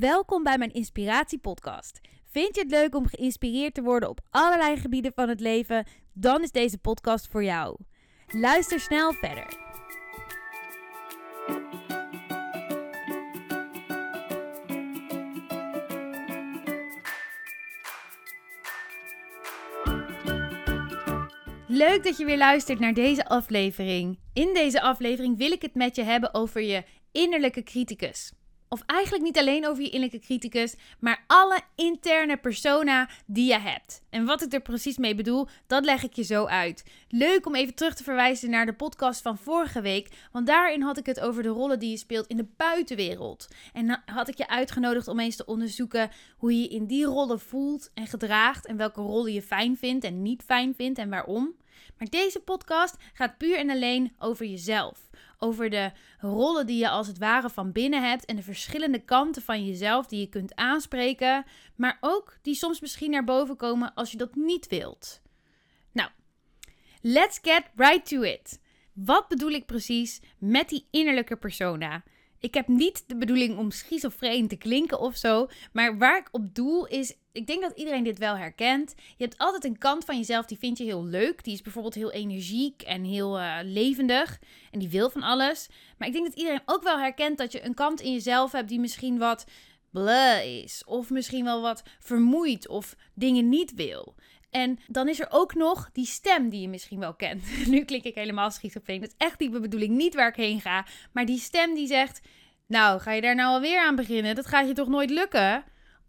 Welkom bij mijn Inspiratiepodcast. Vind je het leuk om geïnspireerd te worden op allerlei gebieden van het leven? Dan is deze podcast voor jou. Luister snel verder. Leuk dat je weer luistert naar deze aflevering. In deze aflevering wil ik het met je hebben over je innerlijke criticus. Of eigenlijk niet alleen over je innerlijke criticus, maar alle interne persona die je hebt. En wat ik er precies mee bedoel, dat leg ik je zo uit. Leuk om even terug te verwijzen naar de podcast van vorige week, want daarin had ik het over de rollen die je speelt in de buitenwereld. En dan had ik je uitgenodigd om eens te onderzoeken hoe je in die rollen voelt en gedraagt en welke rollen je fijn vindt en niet fijn vindt en waarom. Maar deze podcast gaat puur en alleen over jezelf. Over de rollen die je als het ware van binnen hebt en de verschillende kanten van jezelf die je kunt aanspreken, maar ook die soms misschien naar boven komen als je dat niet wilt. Nou, let's get right to it. Wat bedoel ik precies met die innerlijke persona? Ik heb niet de bedoeling om schizofreen te klinken of zo. Maar waar ik op doel is. Ik denk dat iedereen dit wel herkent. Je hebt altijd een kant van jezelf die vind je heel leuk. Die is bijvoorbeeld heel energiek en heel uh, levendig. En die wil van alles. Maar ik denk dat iedereen ook wel herkent dat je een kant in jezelf hebt die misschien wat bleh is. Of misschien wel wat vermoeid of dingen niet wil. En dan is er ook nog die stem die je misschien wel kent. Nu klink ik helemaal schizofreen. Dat is echt die bedoeling, niet waar ik heen ga. Maar die stem die zegt: Nou, ga je daar nou alweer aan beginnen? Dat gaat je toch nooit lukken?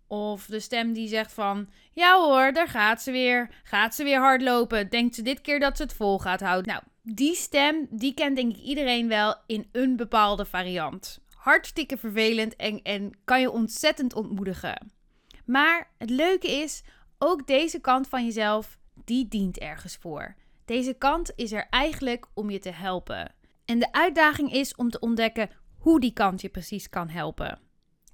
Of de stem die zegt van, ja hoor, daar gaat ze weer. Gaat ze weer hardlopen. Denkt ze dit keer dat ze het vol gaat houden. Nou, die stem, die kent denk ik iedereen wel in een bepaalde variant. Hartstikke vervelend en, en kan je ontzettend ontmoedigen. Maar het leuke is, ook deze kant van jezelf, die dient ergens voor. Deze kant is er eigenlijk om je te helpen. En de uitdaging is om te ontdekken hoe die kant je precies kan helpen.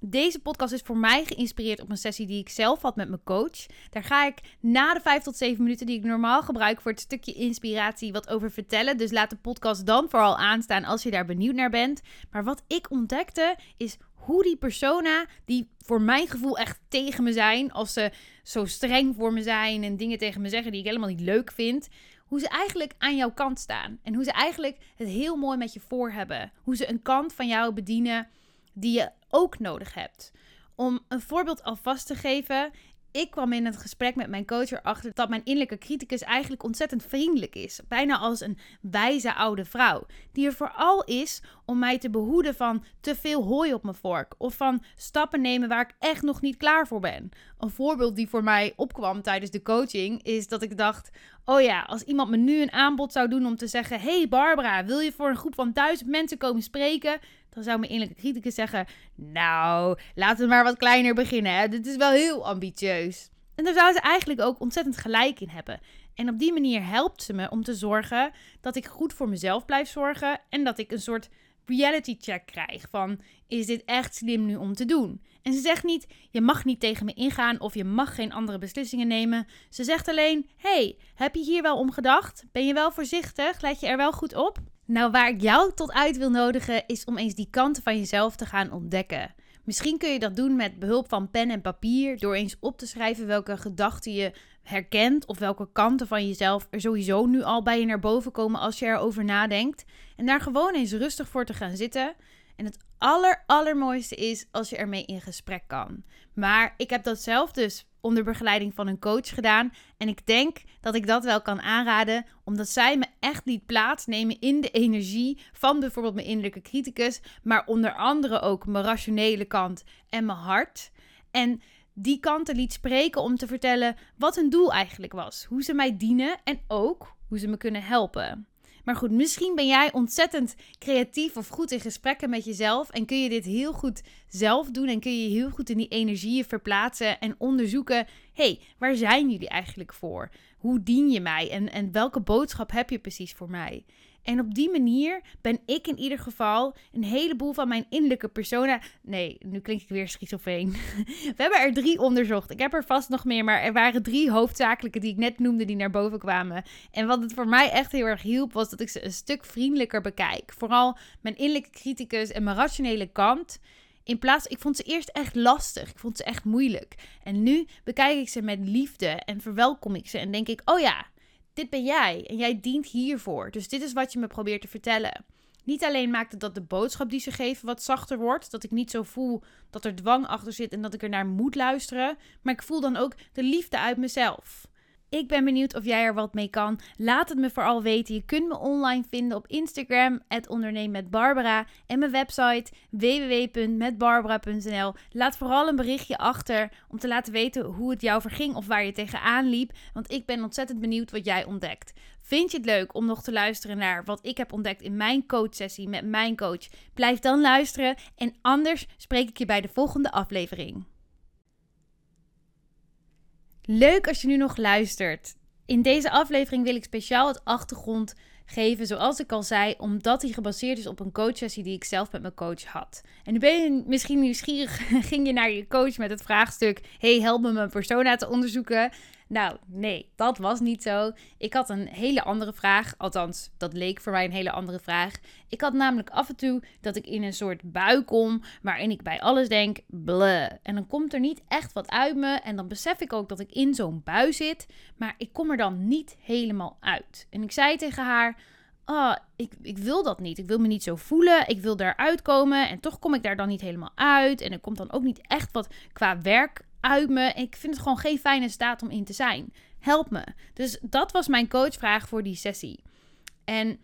Deze podcast is voor mij geïnspireerd op een sessie die ik zelf had met mijn coach. Daar ga ik na de 5 tot 7 minuten die ik normaal gebruik voor het stukje inspiratie wat over vertellen. Dus laat de podcast dan vooral aanstaan als je daar benieuwd naar bent. Maar wat ik ontdekte is hoe die persona, die voor mijn gevoel echt tegen me zijn, als ze zo streng voor me zijn en dingen tegen me zeggen die ik helemaal niet leuk vind, hoe ze eigenlijk aan jouw kant staan. En hoe ze eigenlijk het heel mooi met je voor hebben. Hoe ze een kant van jou bedienen die je ook nodig hebt. Om een voorbeeld alvast te geven, ik kwam in het gesprek met mijn coach erachter dat mijn innerlijke criticus eigenlijk ontzettend vriendelijk is. Bijna als een wijze oude vrouw. Die er vooral is om mij te behoeden van te veel hooi op mijn vork. Of van stappen nemen waar ik echt nog niet klaar voor ben. Een voorbeeld die voor mij opkwam tijdens de coaching is dat ik dacht: oh ja, als iemand me nu een aanbod zou doen om te zeggen: Hey Barbara, wil je voor een groep van duizend mensen komen spreken? Dan zou mijn innerlijke criticus zeggen: Nou, laten we maar wat kleiner beginnen. Hè? Dit is wel heel ambitieus. En daar zou ze eigenlijk ook ontzettend gelijk in hebben. En op die manier helpt ze me om te zorgen dat ik goed voor mezelf blijf zorgen. En dat ik een soort reality check krijg van is dit echt slim nu om te doen? En ze zegt niet je mag niet tegen me ingaan of je mag geen andere beslissingen nemen. Ze zegt alleen hey, heb je hier wel om gedacht? Ben je wel voorzichtig? Let je er wel goed op? Nou, waar ik jou tot uit wil nodigen is om eens die kanten van jezelf te gaan ontdekken. Misschien kun je dat doen met behulp van pen en papier, door eens op te schrijven welke gedachten je herkent of welke kanten van jezelf er sowieso nu al bij je naar boven komen als je erover nadenkt. En daar gewoon eens rustig voor te gaan zitten. En het aller, allermooiste is als je ermee in gesprek kan. Maar ik heb dat zelf dus onder begeleiding van een coach gedaan. En ik denk dat ik dat wel kan aanraden, omdat zij me echt liet plaatsnemen in de energie van bijvoorbeeld mijn innerlijke criticus, maar onder andere ook mijn rationele kant en mijn hart. En die kanten liet spreken om te vertellen wat hun doel eigenlijk was, hoe ze mij dienen en ook hoe ze me kunnen helpen. Maar goed, misschien ben jij ontzettend creatief of goed in gesprekken met jezelf. En kun je dit heel goed zelf doen. En kun je heel goed in die energieën verplaatsen en onderzoeken. hey, waar zijn jullie eigenlijk voor? Hoe dien je mij? En, en welke boodschap heb je precies voor mij? En op die manier ben ik in ieder geval een heleboel van mijn innerlijke persona. Nee, nu klink ik weer schizofreen. We hebben er drie onderzocht. Ik heb er vast nog meer, maar er waren drie hoofdzakelijke die ik net noemde die naar boven kwamen. En wat het voor mij echt heel erg hielp, was dat ik ze een stuk vriendelijker bekijk. Vooral mijn innerlijke criticus en mijn rationele kant In plaats, ik vond ze eerst echt lastig. Ik vond ze echt moeilijk. En nu bekijk ik ze met liefde en verwelkom ik ze. En denk ik, oh ja, dit ben jij. En jij dient hiervoor. Dus dit is wat je me probeert te vertellen. Niet alleen maakt het dat de boodschap die ze geven wat zachter wordt. Dat ik niet zo voel dat er dwang achter zit en dat ik er naar moet luisteren. Maar ik voel dan ook de liefde uit mezelf. Ik ben benieuwd of jij er wat mee kan. Laat het me vooral weten. Je kunt me online vinden op Instagram, onderneem met Barbara. En mijn website www.metbarbara.nl. Laat vooral een berichtje achter om te laten weten hoe het jou verging of waar je tegenaan liep. Want ik ben ontzettend benieuwd wat jij ontdekt. Vind je het leuk om nog te luisteren naar wat ik heb ontdekt in mijn coachsessie met mijn coach? Blijf dan luisteren en anders spreek ik je bij de volgende aflevering. Leuk als je nu nog luistert. In deze aflevering wil ik speciaal het achtergrond geven, zoals ik al zei, omdat die gebaseerd is op een coachsessie die ik zelf met mijn coach had. En nu ben je misschien nieuwsgierig, ging je naar je coach met het vraagstuk: Hey, help me mijn persona te onderzoeken. Nou, nee, dat was niet zo. Ik had een hele andere vraag. Althans, dat leek voor mij een hele andere vraag. Ik had namelijk af en toe dat ik in een soort bui kom, waarin ik bij alles denk, bleh. En dan komt er niet echt wat uit me. En dan besef ik ook dat ik in zo'n bui zit, maar ik kom er dan niet helemaal uit. En ik zei tegen haar, oh, ik, ik wil dat niet. Ik wil me niet zo voelen. Ik wil daaruit komen. En toch kom ik daar dan niet helemaal uit. En er komt dan ook niet echt wat qua werk uit. Ik vind het gewoon geen fijne staat om in te zijn. Help me. Dus dat was mijn coachvraag voor die sessie. En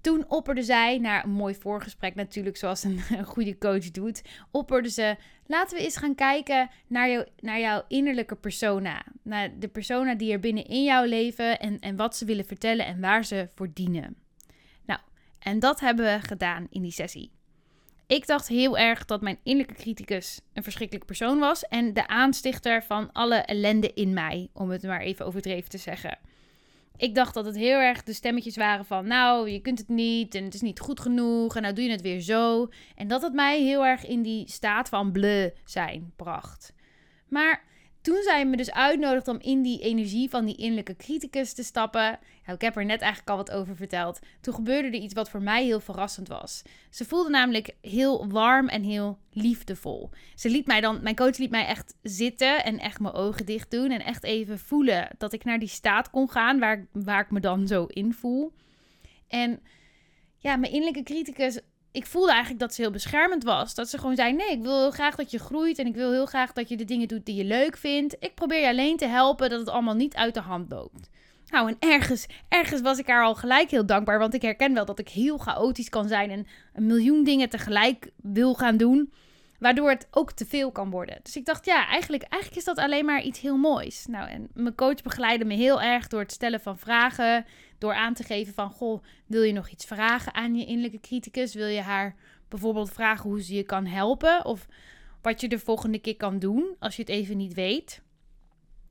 toen opperde zij, naar een mooi voorgesprek natuurlijk, zoals een, goede coach doet, opperde ze: laten we eens gaan kijken naar, naar jouw innerlijke persona. Naar de persona die er binnen in jouw leven en, en wat ze willen vertellen en waar ze voor dienen. Nou, en dat hebben we gedaan in die sessie. Ik dacht heel erg dat mijn innerlijke criticus een verschrikkelijke persoon was en de aanstichter van alle ellende in mij, om het maar even overdreven te zeggen. Ik dacht dat het heel erg de stemmetjes waren van, nou, je kunt het niet en het is niet goed genoeg en nou doe je het weer zo. En dat het mij heel erg in die staat van bleu zijn bracht. Maar toen zij me dus uitnodigde om in die energie van die innerlijke criticus te stappen, ik heb er net eigenlijk al wat over verteld, toen gebeurde er iets wat voor mij heel verrassend was. Ze voelde namelijk heel warm en heel liefdevol. Ze liet mij dan, mijn coach liet mij echt zitten en echt mijn ogen dicht doen en echt even voelen dat ik naar die staat kon gaan waar, waar ik me dan zo in voel. En ja, mijn innerlijke criticus ik voelde eigenlijk dat ze heel beschermend was. Dat ze gewoon zei: Nee, ik wil heel graag dat je groeit. En ik wil heel graag dat je de dingen doet die je leuk vindt. Ik probeer je alleen te helpen dat het allemaal niet uit de hand loopt. Nou, en ergens, ergens was ik haar al gelijk heel dankbaar. Want ik herken wel dat ik heel chaotisch kan zijn. En een miljoen dingen tegelijk wil gaan doen. Waardoor het ook te veel kan worden. Dus ik dacht, ja, eigenlijk, eigenlijk is dat alleen maar iets heel moois. Nou, en mijn coach begeleidde me heel erg door het stellen van vragen. Door aan te geven van, goh, wil je nog iets vragen aan je innerlijke criticus? Wil je haar bijvoorbeeld vragen hoe ze je kan helpen? Of wat je de volgende keer kan doen als je het even niet weet?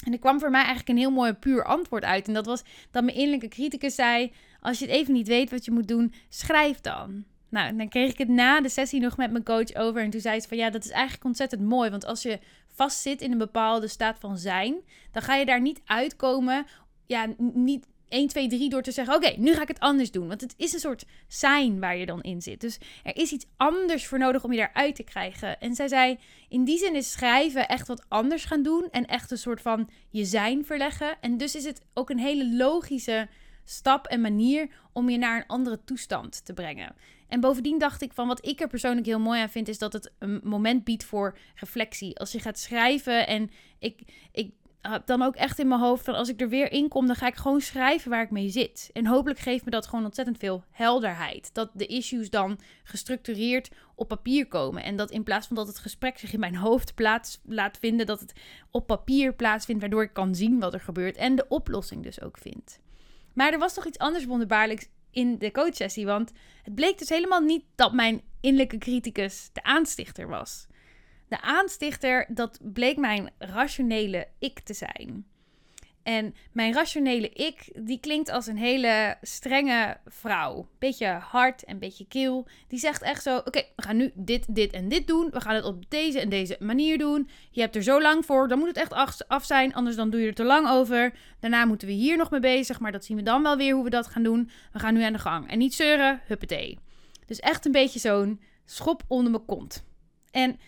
En er kwam voor mij eigenlijk een heel mooi puur antwoord uit. En dat was dat mijn innerlijke criticus zei: Als je het even niet weet wat je moet doen, schrijf dan. Nou, dan kreeg ik het na de sessie nog met mijn coach over. En toen zei ze van ja, dat is eigenlijk ontzettend mooi. Want als je vastzit in een bepaalde staat van zijn, dan ga je daar niet uitkomen. Ja, niet 1, 2, 3 door te zeggen: Oké, nu ga ik het anders doen. Want het is een soort zijn waar je dan in zit. Dus er is iets anders voor nodig om je daaruit te krijgen. En zij zei: In die zin is schrijven echt wat anders gaan doen. En echt een soort van je zijn verleggen. En dus is het ook een hele logische stap en manier om je naar een andere toestand te brengen. En bovendien dacht ik van wat ik er persoonlijk heel mooi aan vind, is dat het een moment biedt voor reflectie. Als je gaat schrijven en ik, ik dan ook echt in mijn hoofd van als ik er weer in kom, dan ga ik gewoon schrijven waar ik mee zit. En hopelijk geeft me dat gewoon ontzettend veel helderheid. Dat de issues dan gestructureerd op papier komen. En dat in plaats van dat het gesprek zich in mijn hoofd plaats laat vinden, dat het op papier plaatsvindt, waardoor ik kan zien wat er gebeurt en de oplossing dus ook vind. Maar er was toch iets anders wonderbaarlijks in de coachsessie. Want het bleek dus helemaal niet dat mijn innerlijke criticus de aanstichter was. De aanstichter, dat bleek mijn rationele ik te zijn. En mijn rationele ik, die klinkt als een hele strenge vrouw. Beetje hard en beetje kil. Die zegt echt zo: Oké, we gaan nu dit, dit en dit doen. We gaan het op deze en deze manier doen. Je hebt er zo lang voor. Dan moet het echt af zijn. Anders dan doe je er te lang over. Daarna moeten we hier nog mee bezig. Maar dat zien we dan wel weer hoe we dat gaan doen. We gaan nu aan de gang. En niet zeuren, huppatee. Dus echt een beetje zo'n schop onder mijn kont. En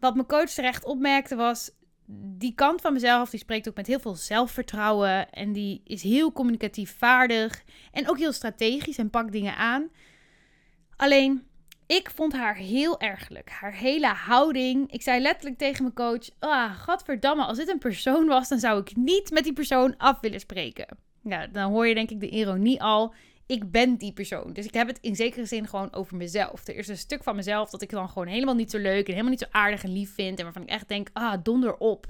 wat mijn coach terecht opmerkte was, die kant van mezelf, die spreekt ook met heel veel zelfvertrouwen en die is heel communicatief vaardig en ook heel strategisch en pakt dingen aan. Alleen, ik vond haar heel ergelijk. Haar hele houding. Ik zei letterlijk tegen mijn coach: Ah, godverdamme, als dit een persoon was, dan zou ik niet met die persoon af willen spreken. Ja, dan hoor je denk ik de ironie al. Ik ben die persoon. Dus ik heb het in zekere zin gewoon over mezelf. Er is een stuk van mezelf dat ik dan gewoon helemaal niet zo leuk en helemaal niet zo aardig en lief vind. En waarvan ik echt denk: ah, donder op.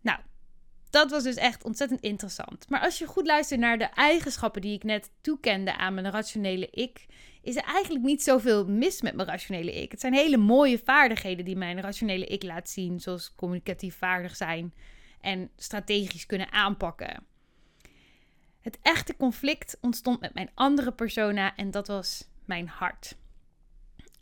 Nou, dat was dus echt ontzettend interessant. Maar als je goed luistert naar de eigenschappen die ik net toekende aan mijn rationele ik, is er eigenlijk niet zoveel mis met mijn rationele ik. Het zijn hele mooie vaardigheden die mijn rationele ik laat zien, zoals communicatief vaardig zijn en strategisch kunnen aanpakken. Het echte conflict ontstond met mijn andere persona en dat was mijn hart.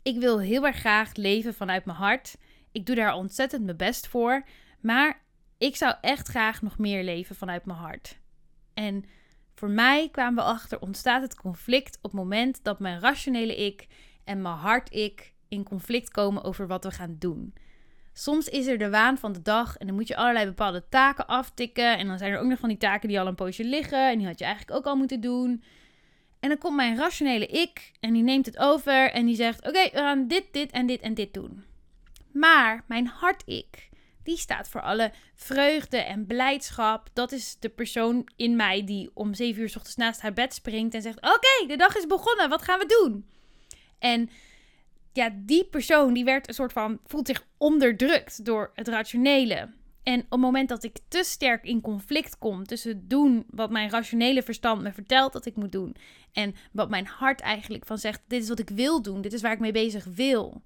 Ik wil heel erg graag leven vanuit mijn hart. Ik doe daar ontzettend mijn best voor, maar ik zou echt graag nog meer leven vanuit mijn hart. En voor mij kwamen we achter, ontstaat het conflict op het moment dat mijn rationele ik en mijn hart ik in conflict komen over wat we gaan doen. Soms is er de waan van de dag en dan moet je allerlei bepaalde taken aftikken. En dan zijn er ook nog van die taken die al een poosje liggen en die had je eigenlijk ook al moeten doen. En dan komt mijn rationele ik en die neemt het over en die zegt: Oké, we gaan dit, dit en dit en dit doen. Maar mijn hart ik, die staat voor alle vreugde en blijdschap. Dat is de persoon in mij die om zeven uur s ochtends naast haar bed springt en zegt: Oké, de dag is begonnen, wat gaan we doen? En ja, die persoon die werd een soort van, voelt zich onderdrukt door het rationele. En op het moment dat ik te sterk in conflict kom tussen doen wat mijn rationele verstand me vertelt dat ik moet doen en wat mijn hart eigenlijk van zegt, dit is wat ik wil doen, dit is waar ik mee bezig wil.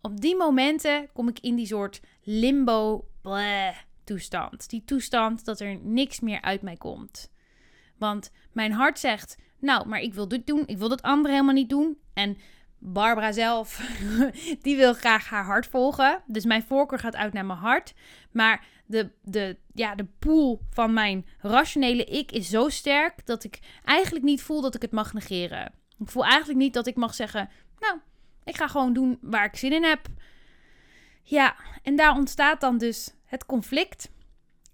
Op die momenten kom ik in die soort limbo toestand. Die toestand dat er niks meer uit mij komt. Want mijn hart zegt, nou, maar ik wil dit doen, ik wil dat andere helemaal niet doen. En Barbara zelf, die wil graag haar hart volgen. Dus mijn voorkeur gaat uit naar mijn hart. Maar de, de, ja, de pool van mijn rationele ik is zo sterk dat ik eigenlijk niet voel dat ik het mag negeren. Ik voel eigenlijk niet dat ik mag zeggen, nou, ik ga gewoon doen waar ik zin in heb. Ja, en daar ontstaat dan dus het conflict.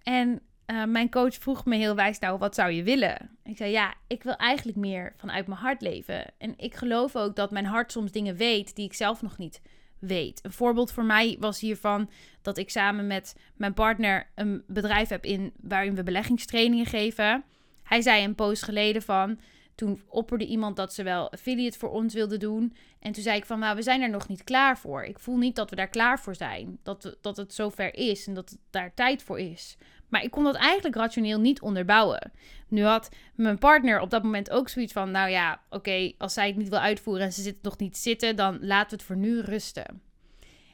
En uh, mijn coach vroeg me heel wijs, nou, wat zou je willen? Ik zei, ja, ik wil eigenlijk meer vanuit mijn hart leven. En ik geloof ook dat mijn hart soms dingen weet die ik zelf nog niet weet. Een voorbeeld voor mij was hiervan dat ik samen met mijn partner een bedrijf heb in waarin we beleggingstrainingen geven. Hij zei een poos geleden van, toen opperde iemand dat ze wel affiliate voor ons wilde doen. En toen zei ik van, nou, we zijn er nog niet klaar voor. Ik voel niet dat we daar klaar voor zijn. Dat, dat het zover is en dat het daar tijd voor is. Maar ik kon dat eigenlijk rationeel niet onderbouwen. Nu had mijn partner op dat moment ook zoiets van: Nou ja, oké, als zij het niet wil uitvoeren en ze zit nog niet zitten, dan laten we het voor nu rusten.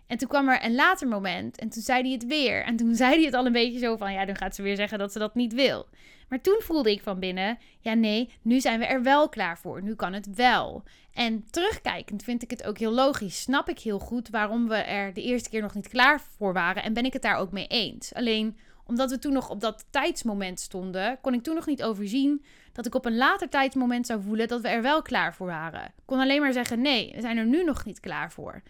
En toen kwam er een later moment en toen zei hij het weer. En toen zei hij het al een beetje zo van: Ja, dan gaat ze weer zeggen dat ze dat niet wil. Maar toen voelde ik van binnen: Ja, nee, nu zijn we er wel klaar voor. Nu kan het wel. En terugkijkend vind ik het ook heel logisch. Snap ik heel goed waarom we er de eerste keer nog niet klaar voor waren. En ben ik het daar ook mee eens. Alleen omdat we toen nog op dat tijdsmoment stonden, kon ik toen nog niet overzien dat ik op een later tijdsmoment zou voelen dat we er wel klaar voor waren. Ik kon alleen maar zeggen: nee, we zijn er nu nog niet klaar voor.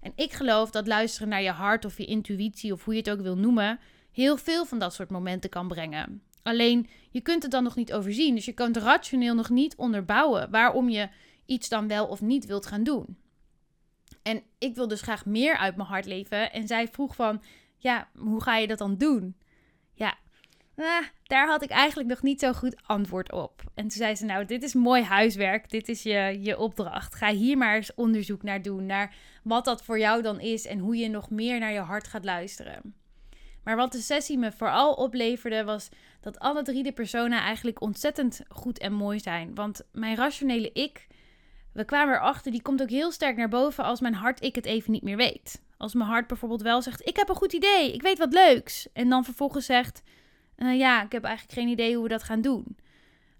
En ik geloof dat luisteren naar je hart of je intuïtie of hoe je het ook wil noemen, heel veel van dat soort momenten kan brengen. Alleen je kunt het dan nog niet overzien, dus je kunt rationeel nog niet onderbouwen waarom je iets dan wel of niet wilt gaan doen. En ik wil dus graag meer uit mijn hart leven. En zij vroeg van, ja, hoe ga je dat dan doen? Ja, eh, daar had ik eigenlijk nog niet zo goed antwoord op. En toen zei ze, nou, dit is mooi huiswerk, dit is je, je opdracht. Ga hier maar eens onderzoek naar doen, naar wat dat voor jou dan is en hoe je nog meer naar je hart gaat luisteren. Maar wat de sessie me vooral opleverde, was dat alle drie de personen eigenlijk ontzettend goed en mooi zijn. Want mijn rationele ik, we kwamen erachter, die komt ook heel sterk naar boven als mijn hart ik het even niet meer weet. Als mijn hart bijvoorbeeld wel zegt: Ik heb een goed idee, ik weet wat leuks. En dan vervolgens zegt: uh, Ja, ik heb eigenlijk geen idee hoe we dat gaan doen.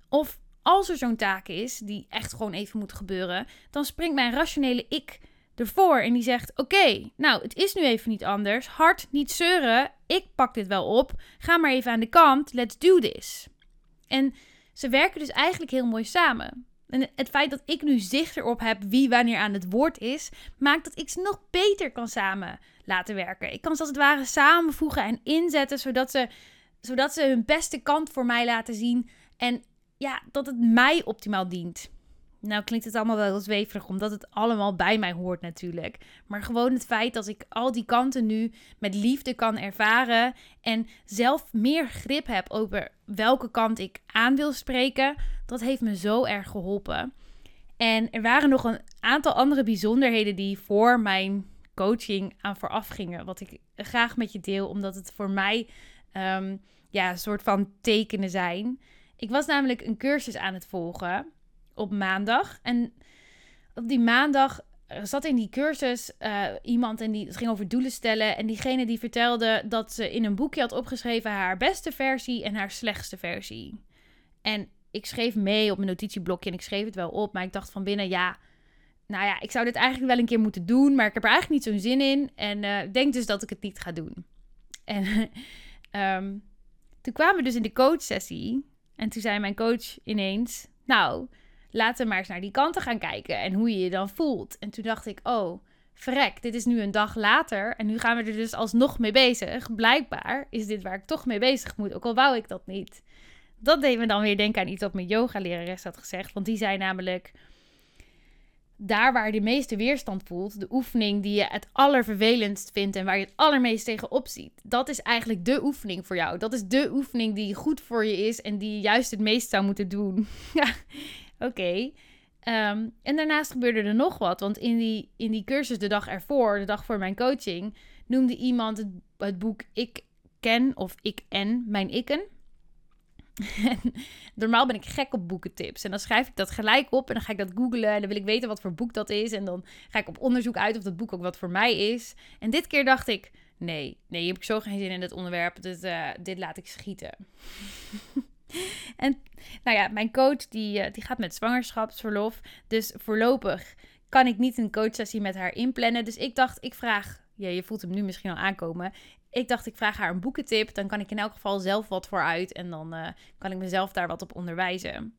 Of als er zo'n taak is die echt gewoon even moet gebeuren, dan springt mijn rationele ik ervoor en die zegt: Oké, nou, het is nu even niet anders. Hard, niet zeuren. Ik pak dit wel op. Ga maar even aan de kant. Let's do this. En ze werken dus eigenlijk heel mooi samen. En het feit dat ik nu zicht erop heb wie wanneer aan het woord is, maakt dat ik ze nog beter kan samen laten werken. Ik kan ze als het ware samenvoegen en inzetten, zodat ze, zodat ze hun beste kant voor mij laten zien. En ja, dat het mij optimaal dient. Nou klinkt het allemaal wel zweverig, omdat het allemaal bij mij hoort natuurlijk. Maar gewoon het feit dat ik al die kanten nu met liefde kan ervaren en zelf meer grip heb over welke kant ik aan wil spreken, dat heeft me zo erg geholpen. En er waren nog een aantal andere bijzonderheden die voor mijn coaching aan vooraf gingen, wat ik graag met je deel, omdat het voor mij um, ja, een soort van tekenen zijn. Ik was namelijk een cursus aan het volgen op maandag. En op die maandag zat in die cursus uh, iemand en die het ging over doelen stellen. En diegene die vertelde dat ze in een boekje had opgeschreven haar beste versie en haar slechtste versie. En ik schreef mee op mijn notitieblokje en ik schreef het wel op. Maar ik dacht van binnen, ja, nou ja, ik zou dit eigenlijk wel een keer moeten doen. Maar ik heb er eigenlijk niet zo'n zin in. En uh, denk dus dat ik het niet ga doen. En um, toen kwamen we dus in de coachsessie. En toen zei mijn coach ineens, nou, laten we maar eens naar die kanten gaan kijken en hoe je je dan voelt. En toen dacht ik, oh, verrek, dit is nu een dag later en nu gaan we er dus alsnog mee bezig. Blijkbaar is dit waar ik toch mee bezig moet, ook al wou ik dat niet. Dat deed me dan weer denken aan iets wat mijn yoga-lerares had gezegd, want die zei namelijk daar waar je de meeste weerstand voelt, de oefening die je het allervervelendst vindt en waar je het allermeest tegenop ziet, dat is eigenlijk de oefening voor jou. Dat is de oefening die goed voor je is en die je juist het meest zou moeten doen. oké. Ehm, en daarnaast gebeurde er nog wat, want in die, in die cursus de dag ervoor, de dag voor mijn coaching, noemde iemand het, boek Ik ken of Ik en mijn ikken. normaal ben ik gek op boekentips. En dan schrijf ik dat gelijk op en dan ga ik dat googlen. En dan wil ik weten wat voor boek dat is. En dan ga ik op onderzoek uit of dat boek ook wat voor mij is. En dit keer dacht ik, nee, nee, hier heb ik zo geen zin in het onderwerp. Dit, uh, dit laat ik schieten. en nou ja, mijn coach die, uh, die gaat met zwangerschapsverlof. Dus voorlopig kan ik niet een coachsessie met haar inplannen. Dus ik dacht, ik vraag je voelt hem nu misschien al aankomen. Ik dacht, ik vraag haar een boekentip. Dan kan ik in elk geval zelf wat vooruit. En dan uh, kan ik mezelf daar wat op onderwijzen.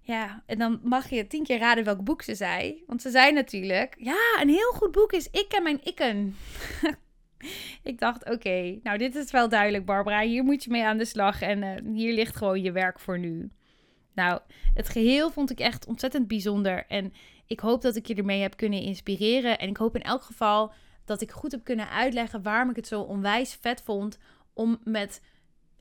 Ja, en dan mag je tien keer raden welk boek ze zei. Want ze zei natuurlijk, ja, een heel goed boek is Ik en mijn ikken. ik dacht, oké, nou dit is wel duidelijk Barbara. Hier moet je mee aan de slag. En uh, hier ligt gewoon je werk voor nu. Nou, het geheel vond ik echt ontzettend bijzonder. En ik hoop dat ik je ermee heb kunnen inspireren. En ik hoop in elk geval dat ik goed heb kunnen uitleggen waarom ik het zo onwijs vet vond om met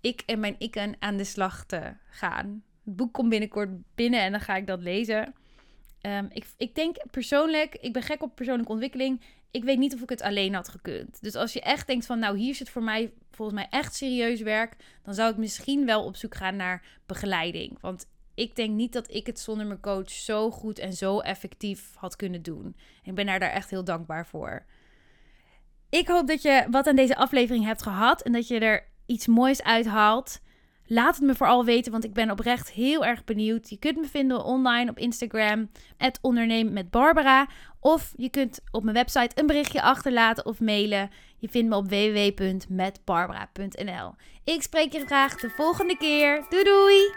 ik en mijn ikken aan de slag te gaan. Het boek komt binnenkort binnen en dan ga ik dat lezen. Um, ik, ik denk persoonlijk, ik ben gek op persoonlijke ontwikkeling. Ik weet niet of ik het alleen had gekund. Dus als je echt denkt van, nou hier zit voor mij volgens mij echt serieus werk, dan zou ik misschien wel op zoek gaan naar begeleiding. Want ik denk niet dat ik het zonder mijn coach zo goed en zo effectief had kunnen doen. Ik ben haar daar echt heel dankbaar voor. Ik hoop dat je wat aan deze aflevering hebt gehad en dat je er iets moois uithaalt. Laat het me vooral weten, want ik ben oprecht heel erg benieuwd. Je kunt me vinden online op Instagram, onderneem met Barbara. Of je kunt op mijn website een berichtje achterlaten of mailen. Je vindt me op www.metbarbara.nl. Ik spreek je graag de volgende keer. Doei doei!